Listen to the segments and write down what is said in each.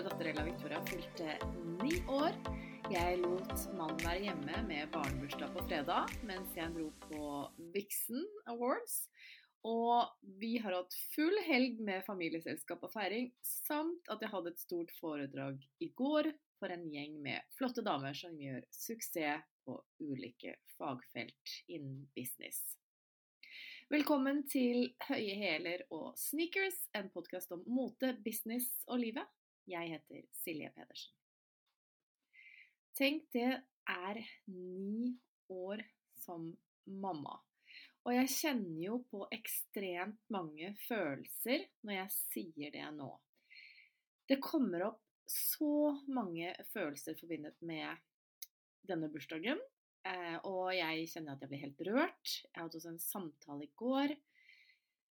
eldste datter Ella Victoria fylte ni år. Jeg lot mannen være hjemme med barnebursdag på fredag, mens jeg dro på Vixen Awards. Og vi har hatt full helg med familieselskap og feiring, samt at jeg hadde et stort foredrag i går for en gjeng med flotte damer som gjør suksess på ulike fagfelt innen business. Velkommen til Høye hæler og sneakers, en podkast om mote, business og livet. Jeg heter Silje Pedersen. Tenk, det er ni år som mamma. Og jeg kjenner jo på ekstremt mange følelser når jeg sier det nå. Det kommer opp så mange følelser forbundet med denne bursdagen. Eh, og jeg kjenner at jeg blir helt rørt. Jeg hadde også en samtale i går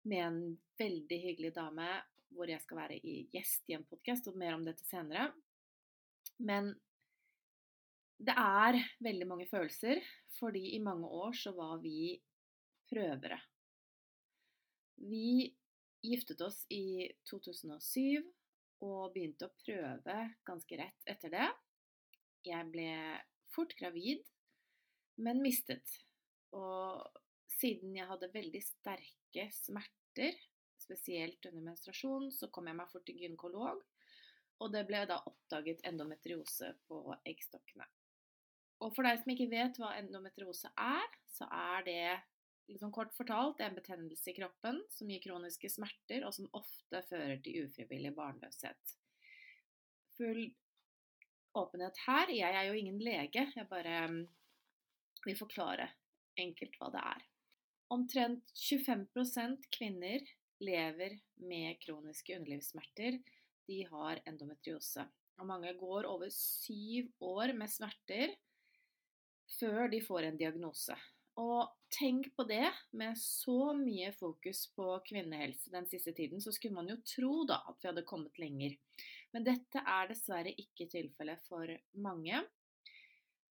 med en veldig hyggelig dame hvor jeg skal være i gjest i en podkast, og mer om dette senere. Men det er veldig mange følelser, fordi i mange år så var vi prøvere. Vi giftet oss i 2007 og begynte å prøve ganske rett etter det. Jeg ble fort gravid men mistet. Og siden jeg hadde veldig sterke smerter, spesielt under menstruasjon, så kom jeg meg fort til gynekolog. Og det ble da oppdaget endometriose på eggstokkene. Og for deg som ikke vet hva endometriose er, så er det liksom kort fortalt en betennelse i kroppen som gir kroniske smerter, og som ofte fører til ufrivillig barnløshet. Full åpenhet her. Jeg er jo ingen lege, jeg bare vil forklare enkelt hva det er. Omtrent 25% kvinner lever med kroniske underlivssmerter. De har endometriose. Og mange går over syv år med smerter før de får en diagnose. Og tenk på det, med så mye fokus på kvinnehelse den siste tiden, så skulle man jo tro da at vi hadde kommet lenger. Men dette er dessverre ikke tilfellet for mange.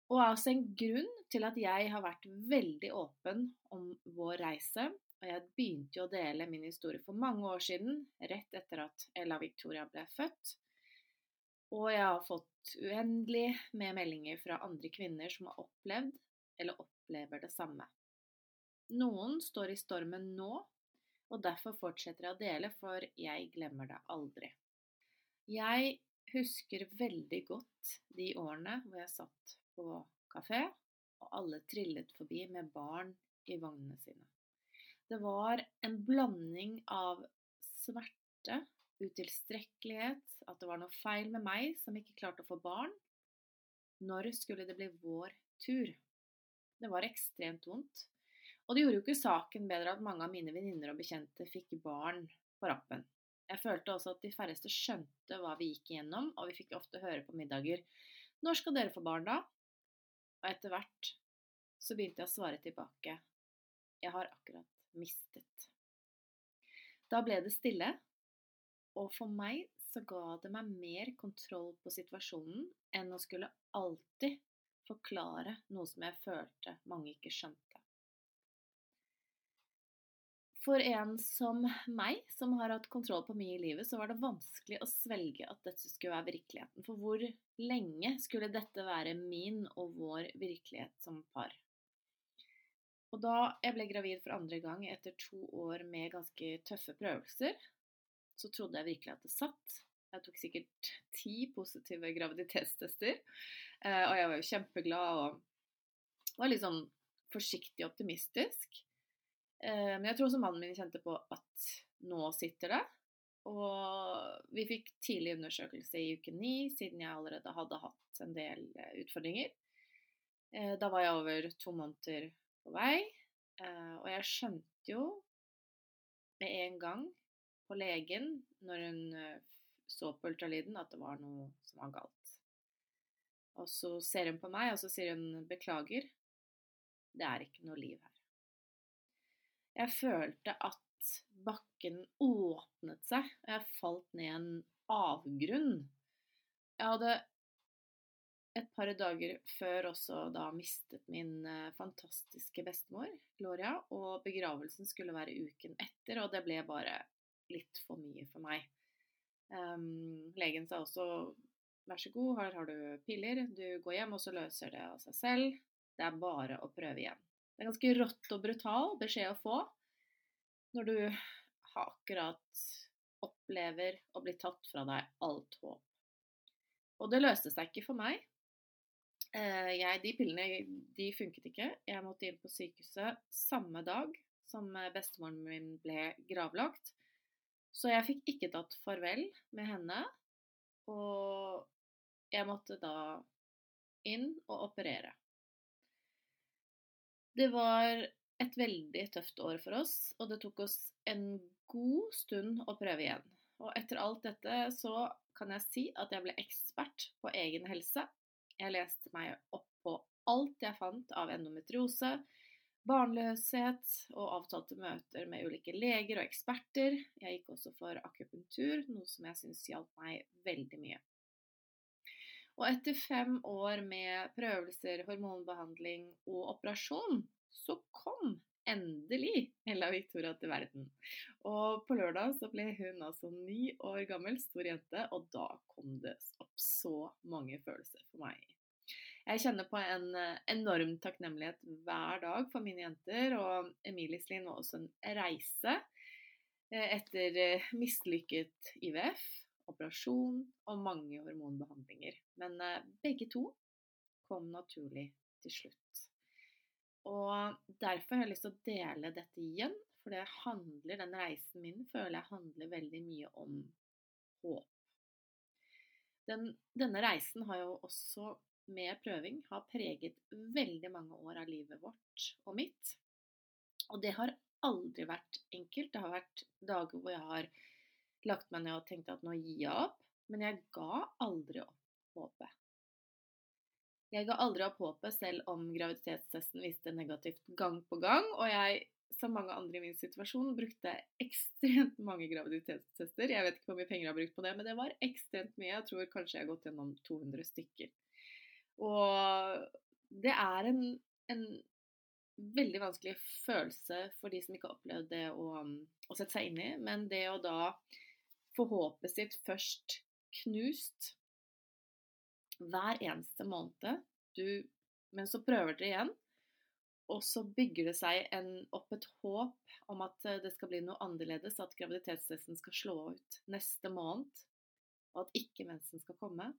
Og også en grunn til at jeg har vært veldig åpen om vår reise. Og jeg begynte jo å dele min historie for mange år siden, rett etter at Ella Victoria ble født. Og jeg har fått uendelig med meldinger fra andre kvinner som har opplevd eller opplever det samme. Noen står i stormen nå, og derfor fortsetter jeg å dele, for jeg glemmer det aldri. Jeg husker veldig godt de årene hvor jeg satt på kafé, og alle trillet forbi med barn i vognene sine. Det var en blanding av smerte, utilstrekkelighet, at det var noe feil med meg som ikke klarte å få barn. Når skulle det bli vår tur? Det var ekstremt vondt. Og det gjorde jo ikke saken bedre at mange av mine venninner og bekjente fikk barn på rappen. Jeg følte også at de færreste skjønte hva vi gikk igjennom, og vi fikk ofte høre på middager Når skal dere få barn, da? Og etter hvert så begynte jeg å svare tilbake. Jeg har akkurat mistet. Da ble det stille, og for meg så ga det meg mer kontroll på situasjonen enn å skulle alltid forklare noe som jeg følte mange ikke skjønte. For en som meg, som har hatt kontroll på mye i livet, så var det vanskelig å svelge at dette skulle være virkeligheten. For hvor lenge skulle dette være min og vår virkelighet som par? Og da jeg ble gravid for andre gang etter to år med ganske tøffe prøvelser, så trodde jeg virkelig at det satt. Jeg tok sikkert ti positive graviditetstester, eh, og jeg var jo kjempeglad og var litt sånn forsiktig optimistisk. Eh, men jeg tror også mannen min kjente på at nå sitter det. Og vi fikk tidlig undersøkelse i uke ni, siden jeg allerede hadde hatt en del eh, utfordringer. Da var jeg over to måneder på vei, og jeg skjønte jo med en gang på legen når hun så på ultralyden at det var noe som var galt. Og så ser hun på meg, og så sier hun 'beklager, det er ikke noe liv her'. Jeg følte at bakken åpnet seg, og jeg falt ned en avgrunn. Jeg hadde et par dager før også da mistet min eh, fantastiske bestemor, Gloria, og begravelsen skulle være uken etter, og det ble bare litt for mye for meg. Um, legen sa også vær så god, her har du piller, du går hjem, og så løser det av seg selv. Det er bare å prøve igjen. Det er ganske rått og brutal beskjed å få når du akkurat opplever å bli tatt fra deg alt håp. Og det løste seg ikke for meg. Eh, jeg, de pillene de funket ikke. Jeg måtte inn på sykehuset samme dag som bestemoren min ble gravlagt. Så jeg fikk ikke tatt farvel med henne. Og jeg måtte da inn og operere. Det var et veldig tøft år for oss, og det tok oss en god stund å prøve igjen. Og etter alt dette så kan jeg si at jeg ble ekspert på egen helse. Jeg leste meg opp på alt jeg fant av endometriose, barnløshet og avtalte møter med ulike leger og eksperter. Jeg gikk også for akupunktur, noe som jeg syns hjalp meg veldig mye. Og etter fem år med prøvelser, hormonbehandling og operasjon, så kom endelig Ella Victoria til verden. Og på lørdag så ble hun altså ni år gammel, stor jente, og da kom det opp så mange følelser for meg. Jeg kjenner på en eh, enorm takknemlighet hver dag for mine jenter, og Emilie Linn var også en reise eh, etter eh, mislykket IVF, operasjon og mange hormonbehandlinger. Men begge to kom naturlig til slutt. Og derfor har jeg lyst til å dele dette igjen, for det handler, den reisen min føler jeg handler veldig mye om håp. Den, denne reisen har jo også med prøving har preget veldig mange år av livet vårt og mitt. Og det har aldri vært enkelt. Det har vært dager hvor jeg har lagt meg ned og tenkt at nå gir jeg opp. Men jeg ga aldri opp håpet. Jeg ga aldri opp håpet selv om graviditetstesten viste negativt gang på gang, og jeg, som mange andre i min situasjon, brukte ekstremt mange graviditetstester. Jeg vet ikke hvor mye penger jeg har brukt på det, men det var ekstremt mye. Jeg tror kanskje jeg har gått gjennom 200 stykker. Og det er en, en veldig vanskelig følelse for de som ikke har opplevd det å, å sette seg inn i, men det å da få håpet sitt først knust hver eneste måned. Du, men så prøver dere igjen, og så bygger det seg en, opp et håp om at eh, det skal bli noe annerledes, at graviditetstesten skal slå ut neste måned, og at ikke mensen skal komme.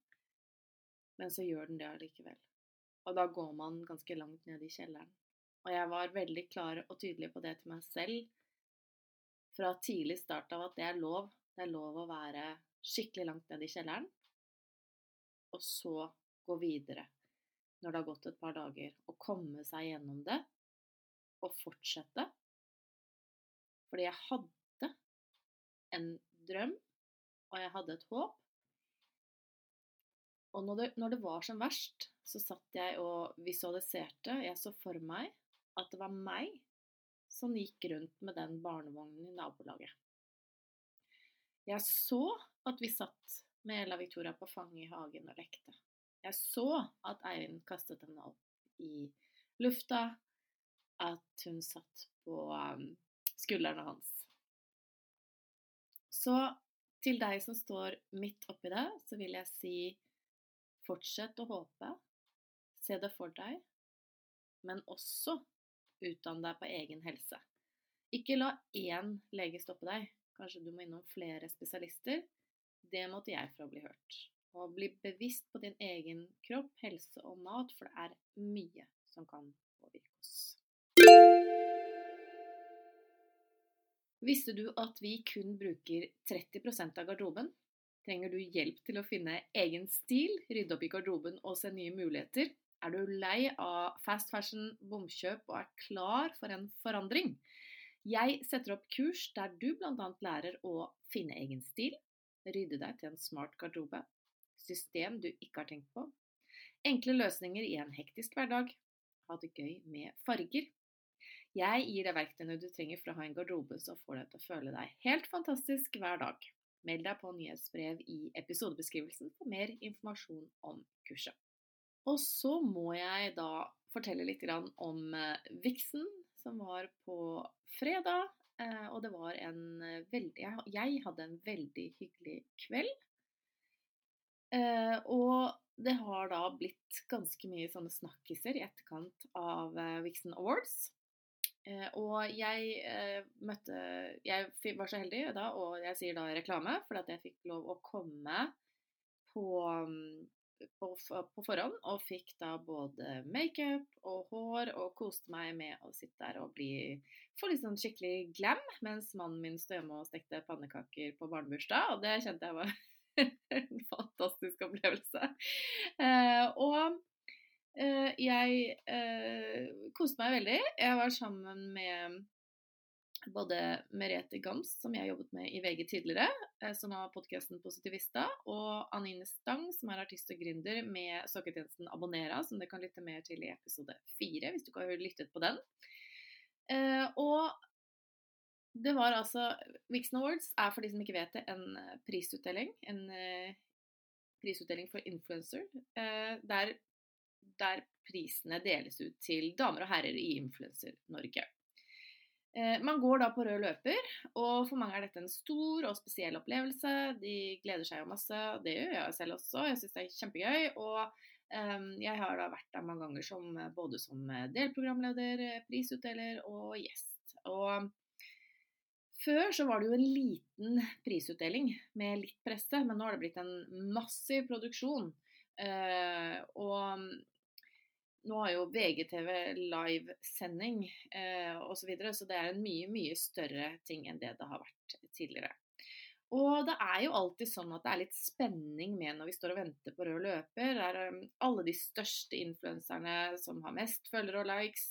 Men så gjør den det allikevel. Og da går man ganske langt ned i kjelleren. Og jeg var veldig klar og tydelig på det til meg selv fra tidlig start av at det er lov. Det er lov å være skikkelig langt ned i kjelleren og så gå videre når det har gått et par dager, og komme seg gjennom det og fortsette. Fordi jeg hadde en drøm, og jeg hadde et håp. Og når det, når det var som verst, så satt jeg og visualiserte. Jeg så for meg at det var meg som gikk rundt med den barnevognen i nabolaget. Jeg så at vi satt med Ella Victoria på fanget i hagen og lekte. Jeg så at Eirin kastet henne opp i lufta, at hun satt på um, skuldrene hans. Så til deg som står midt oppi det, så vil jeg si fortsett å håpe. Se det for deg, men også utdann deg på egen helse. Ikke la én lege stoppe deg. Kanskje du må innom flere spesialister. Det måtte jeg for å bli hørt. Og bli bevisst på din egen kropp, helse og mat, for det er mye som kan påvirke oss. Visste du at vi kun bruker 30% av garderoben? Trenger du hjelp til å finne egen stil, rydde opp i garderoben og se nye muligheter? Er du lei av fast fashion, bomkjøp og er klar for en forandring? Jeg setter opp kurs der du bl.a. lærer å finne egen stil, rydde deg til en smart garderobe, system du ikke har tenkt på, enkle løsninger i en hektisk hverdag, ha det gøy med farger. Jeg gir deg verktøyene du trenger for å ha en garderobe som får deg til å føle deg helt fantastisk hver dag. Meld deg på nyhetsbrev i episodebeskrivelsen for mer informasjon om kurset. Og så må jeg da fortelle litt om eh, Vixen, som var på fredag. Eh, og det var en eh, veldig jeg, hadde en veldig hyggelig kveld. Eh, og det har da blitt ganske mye sånne snakkiser i etterkant av Vixen Awards. Og jeg møtte Jeg var så heldig da, og jeg sier da reklame, for at jeg fikk lov å komme på, mm, på, på forhånd. Og fikk da både makeup og hår, og koste meg med å sitte der og bli få litt sånn skikkelig glam, mens mannen min sto hjemme og stekte pannekaker på barnebursdag. Og det kjente jeg var en fantastisk opplevelse. Eh, og Eh, jeg eh, koste meg veldig. Jeg var sammen med både Merete Gams, som jeg jobbet med i VG tidligere, eh, som har podkasten Positivista, og Anine Stang, som er artist og gründer med sokketjenesten Abonnera, som dere kan lytte mer til i episode fire, hvis du ikke har lyttet på den. Og det var altså Vixen Awards er for de som ikke vet det, en prisutdeling. En prisutdeling for influencer. Der der prisene deles ut til damer og herrer i Influencer-Norge. Eh, man går da på rød løper, og for mange er dette en stor og spesiell opplevelse. De gleder seg jo masse, det gjør jeg selv også. Jeg syns det er kjempegøy. Og jeg har da vært der mange ganger som, både som delprogramleder, prisutdeler og gjest. Og før så var det jo en liten prisutdeling med litt presse, men nå har det blitt en massiv produksjon. Og nå har jo VGTV livesending eh, osv., så, så det er en mye, mye større ting enn det det har vært tidligere. Og det er jo alltid sånn at det er litt spenning med når vi står og venter på rød løper. Det er alle de største influenserne som har mest følgere og likes,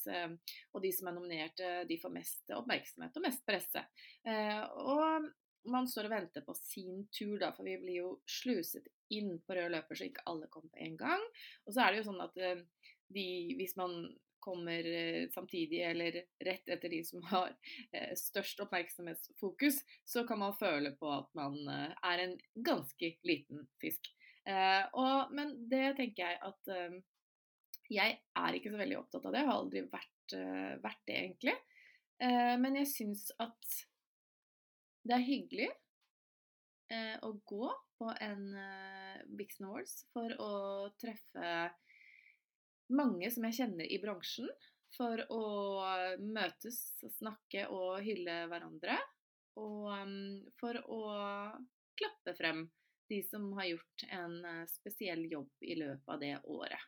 og de som er nominerte, de får mest oppmerksomhet og mest presse. Uh, og man står og venter på sin tur, da, for vi blir jo sluset inn på rød løper, så ikke alle kommer på en gang. Og så er det jo sånn at de, hvis man kommer eh, samtidig eller rett etter de som har eh, størst oppmerksomhetsfokus, så kan man føle på at man eh, er en ganske liten fisk. Og, men det tenker jeg at Jeg er ikke så veldig opptatt av det. Jeg har aldri vært, vært det, egentlig. Men jeg syns at det er hyggelig å gå på en Vixen Awards for å treffe mange som jeg kjenner i bransjen, for å møtes, snakke og hylle hverandre. Og um, for å klappe frem de som har gjort en eh, spesiell jobb i løpet av det året.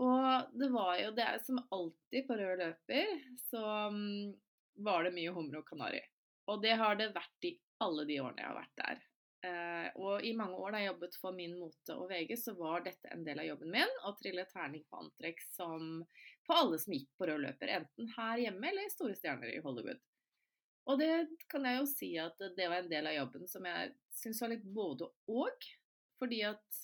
Og det var jo det som alltid på rød løper, så um, var det mye hummer og kanari. Og det har det vært i alle de årene jeg har vært der. Og i mange år da jeg jobbet for Min Mote og VG, så var dette en del av jobben min. Å trille terning på antrekk som på alle som gikk på rød løper. Enten her hjemme eller i store stjerner i Hollywood. Og det kan jeg jo si at det var en del av jobben som jeg syns var litt både og. Fordi at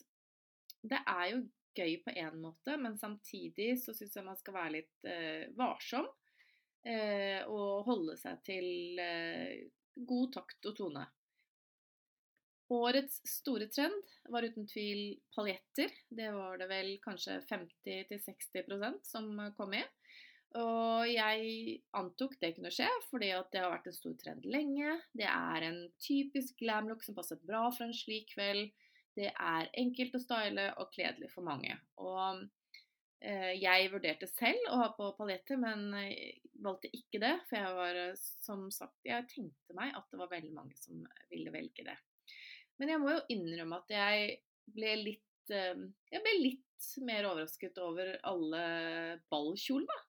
det er jo gøy på én måte, men samtidig så syns jeg man skal være litt eh, varsom. Eh, og holde seg til god takt og tone. Årets store trend var uten tvil paljetter. Det var det vel kanskje 50-60% som kom med. Og jeg antok det kunne skje, fordi det har vært en stor trend lenge. Det er en typisk glam-look som passer bra for en slik kveld. Det er enkelt å style og kledelig for mange. Og eh, jeg vurderte selv å ha på paljetter, men valgte ikke det. For jeg var, som sagt, jeg tenkte meg at det var veldig mange som ville velge det. Men jeg må jo innrømme at jeg ble litt ehm, Jeg ble litt mer overrasket over alle ballkjolene.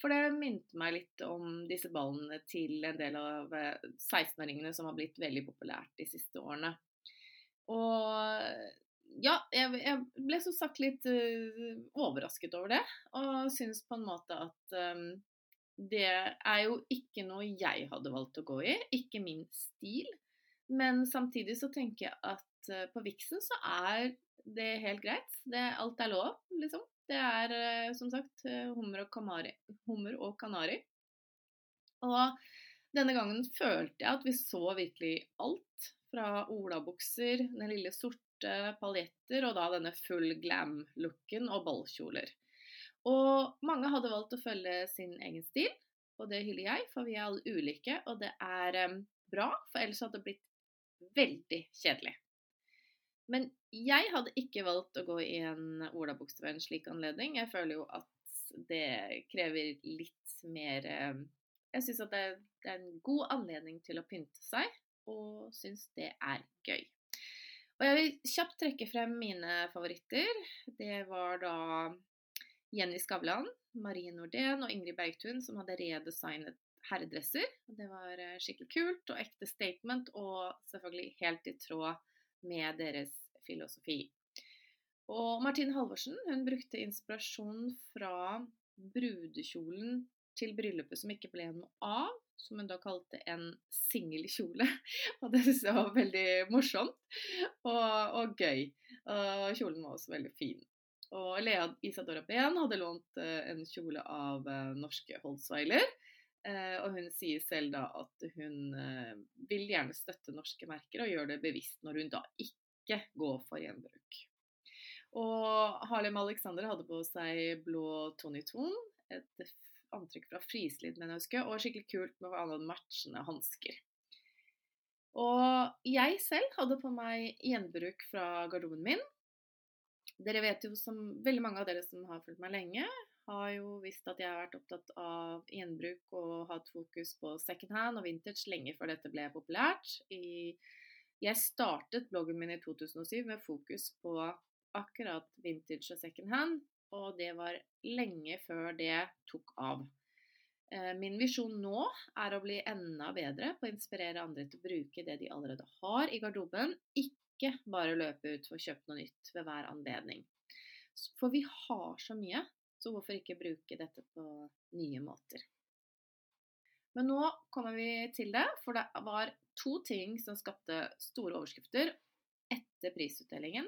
For det minte meg litt om disse ballene til en del av 16-åringene eh, som har blitt veldig populært de siste årene. Og ja, jeg, jeg ble som sagt litt uh, overrasket over det. Og syns på en måte at um, det er jo ikke noe jeg hadde valgt å gå i. Ikke min stil. Men samtidig så tenker jeg at uh, på Vixen så er det helt greit. Det, alt er lov, liksom. Det er uh, som sagt uh, hummer, og kanari, hummer og kanari. Og denne gangen følte jeg at vi så virkelig alt. Fra olabukser, den lille sorte paljetter og da denne full glam-looken og ballkjoler. Og mange hadde valgt å følge sin egen stil. og det hyller jeg, for vi er alle ulike, og det er bra, for ellers hadde det blitt veldig kjedelig. Men jeg hadde ikke valgt å gå i en olabukse ved en slik anledning. Jeg føler jo at det krever litt mer um, Jeg syns at det er en god anledning til å pynte seg, og syns det er gøy. Og jeg vil kjapt trekke frem mine favoritter. Det var da Jenny Skavlan, Marie Nordén og Ingrid Bergtun som hadde redesignet herredresser. Det var eh, skikkelig kult og ekte statement, og selvfølgelig helt i tråd med deres filosofi. Og Martine Halvorsen hun brukte inspirasjon fra brudekjolen til bryllupet som ikke ble noe av, som hun da kalte en singelkjole. Og det syntes jeg var veldig morsomt og, og gøy. Og kjolen var også veldig fin. Og Lea Isadora Behn hadde lånt uh, en kjole av uh, norske Holzweiler. Uh, og hun sier selv da at hun vil gjerne støtte norske merker og gjør det bevisst når hun da ikke går for gjenbruk. Og Harlem Alexander hadde på seg blå Tony Tone, et antrekk fra Frislid, mener jeg husker, og skikkelig kult med alle matchende hansker. Og jeg selv hadde på meg gjenbruk fra garderoben min. Dere vet jo, som veldig mange av dere som har fulgt meg lenge, har jo visst at jeg har vært opptatt av gjenbruk og hatt fokus på second hand og vintage lenge før dette ble populært. jeg startet bloggen min i 2007 med fokus på akkurat vintage og second hand, og det var lenge før det tok av. Eh, min visjon nå er å bli enda bedre på å inspirere andre til å bruke det de allerede har i garderoben, ikke bare løpe ut for å kjøpe noe nytt ved hver anledning. For vi har så mye, så hvorfor ikke bruke dette på nye måter? Men nå kommer vi til det, for det var to ting som skapte store overskrifter etter prisutdelingen,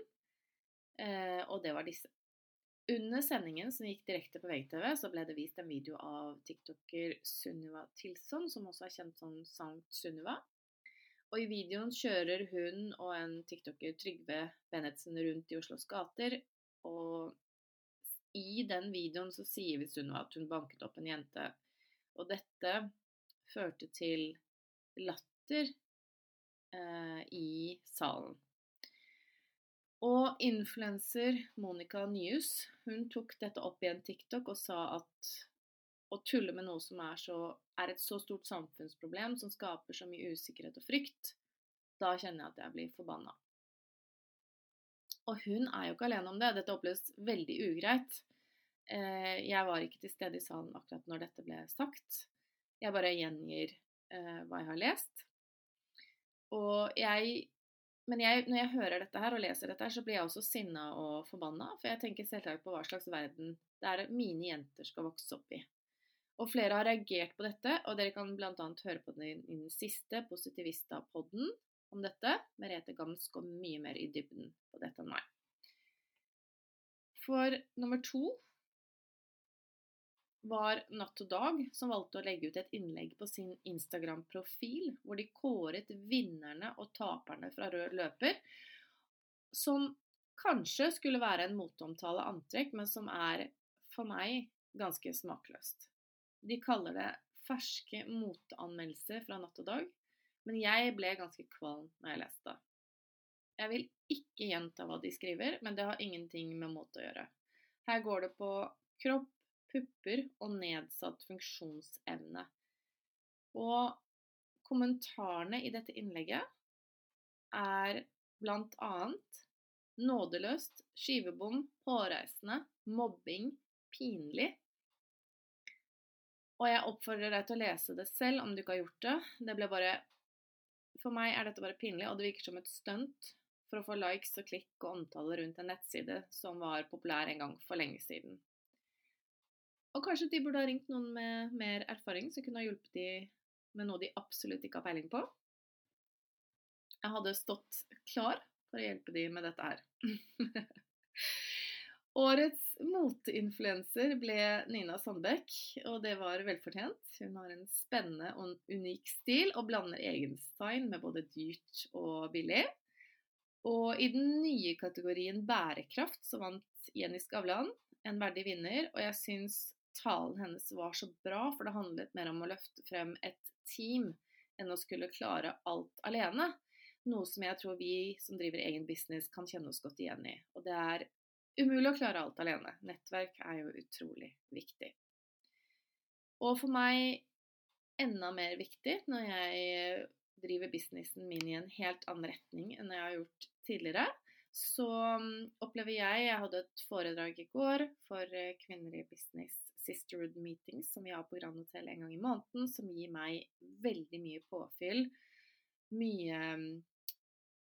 eh, og det var disse. Under sendingen som gikk direkte på VGTV, så ble det vist en video av tiktoker Sunniva Tilson, som også er kjent som Sankt Sunniva. Og i videoen kjører hun og en tiktoker, Trygve Bennetsen, rundt i Oslos gater. Og i den videoen så sier vi Sunniva at hun banket opp en jente. Og dette førte til latter eh, i salen. Og influenser Monica Nyhus hun tok dette opp i en TikTok og sa at å tulle med noe som er, så, er et så stort samfunnsproblem, som skaper så mye usikkerhet og frykt, da kjenner jeg at jeg blir forbanna. Og hun er jo ikke alene om det. Dette oppleves veldig ugreit. Eh, jeg var ikke til stede i salen akkurat når dette ble sagt. Jeg bare gjengir eh, hva jeg har lest. Og jeg men jeg, når jeg hører dette her og leser dette, her, så blir jeg også sinna og forbanna. For jeg tenker selvsagt på hva slags verden det er mine jenter skal vokse opp i. Og flere har reagert på dette, og dere kan bl.a. høre på den, den siste Positivista-podden om dette. Merete Gams går mye mer i dybden på dette enn meg. For nummer to var Natt og Dag, som valgte å legge ut et innlegg på sin Instagram-profil, hvor de kåret vinnerne og taperne fra rød løper, som kanskje skulle være en motomtale antrekk, men som er for meg ganske smakløst. De kaller det ferske moteanmeldelser fra Natt og Dag, men jeg ble ganske kvalm når jeg leste det. Jeg vil ikke gjenta hva de skriver, men det har ingenting med måte å gjøre. Her går det på kropp, pupper og nedsatt funksjonsevne. Og kommentarene i dette innlegget er blant annet nådeløst, skivebom, hårreisende, mobbing, pinlig. Og jeg oppfordrer deg til å lese det selv om du ikke har gjort det. Det ble bare For meg er dette bare pinlig, og det virker som et stunt for å få likes og klikk og omtale rundt en nettside som var populær en gang for lenge siden. Og kanskje de burde ha ringt noen med mer erfaring som kunne ha hjulpet de med noe de absolutt ikke har peiling på. Jeg hadde stått klar for å hjelpe de med dette her. Årets moteinfluenser ble Nina Sandbekk, og det var velfortjent. Hun har en spennende og unik stil og blander egenstein med både dyrt og billig. Og i den nye kategorien bærekraft så vant Jenny Skavlan en verdig vinner, og jeg syns talen hennes var så bra, for det handlet mer om å løfte frem et team enn å skulle klare alt alene. Noe som jeg tror vi som driver egen business kan kjenne oss godt igjen i. Og det er umulig å klare alt alene. Nettverk er jo utrolig viktig. Og for meg enda mer viktig når jeg driver businessen min i en helt annen retning enn jeg har gjort tidligere, så mm, opplever jeg Jeg hadde et foredrag i går for eh, kvinner i business Sisterhood Meetings, som vi har på Grand Hotel en gang i måneden, som gir meg veldig mye påfyll. Mye mm,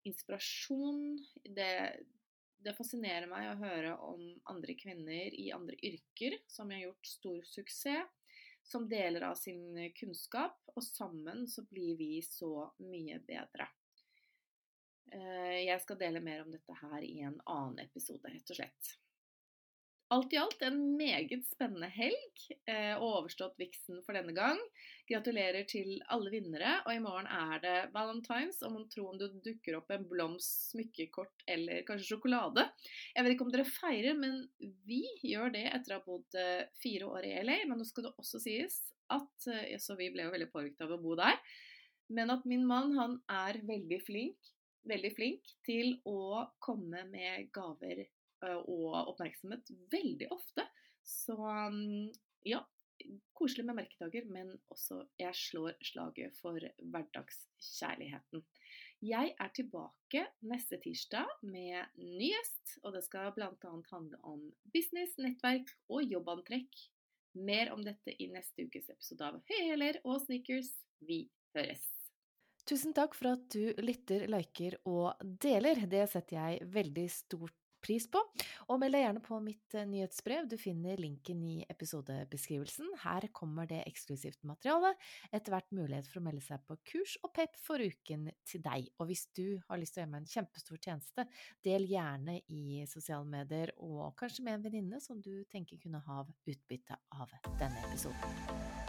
inspirasjon. Det, det fascinerer meg å høre om andre kvinner i andre yrker som har gjort stor suksess, som deler av sin kunnskap, og sammen så blir vi så mye bedre. Eh, jeg skal dele mer om dette her i en annen episode, rett og slett. Alt i alt en meget spennende helg, eh, og overstått viksen for denne gang. Gratulerer til alle vinnere, og i morgen er det valentines, og man tror om det dukker opp en blomst, smykkekort eller kanskje sjokolade. Jeg vet ikke om dere feirer, men vi gjør det etter å ha bodd eh, fire år i LA. Men nå skal det også sies at eh, Så vi ble jo veldig påvirket av å bo der. Men at min mann, han er veldig flink, veldig flink til å komme med gaver og oppmerksomhet veldig ofte. Så mm, ja, koselig med merkedager, men også jeg slår slaget for hverdagskjærligheten. Jeg er tilbake neste tirsdag med ny gjest, og det skal bl.a. handle om business, nettverk og jobbantrekk. Mer om dette i neste ukes episode av Høyhæler og sneakers. Vi høres! Tusen takk for at du lytter, liker og deler. Det setter jeg veldig stort pris på. Og meld deg gjerne på mitt eh, nyhetsbrev, du finner linken i episodebeskrivelsen. Her kommer det eksklusivt materiale, etter hvert mulighet for å melde seg på kurs og pep for uken til deg. Og hvis du har lyst til å gjøre meg en kjempestor tjeneste, del gjerne i sosiale medier, og kanskje med en venninne som du tenker kunne ha utbytte av denne episoden.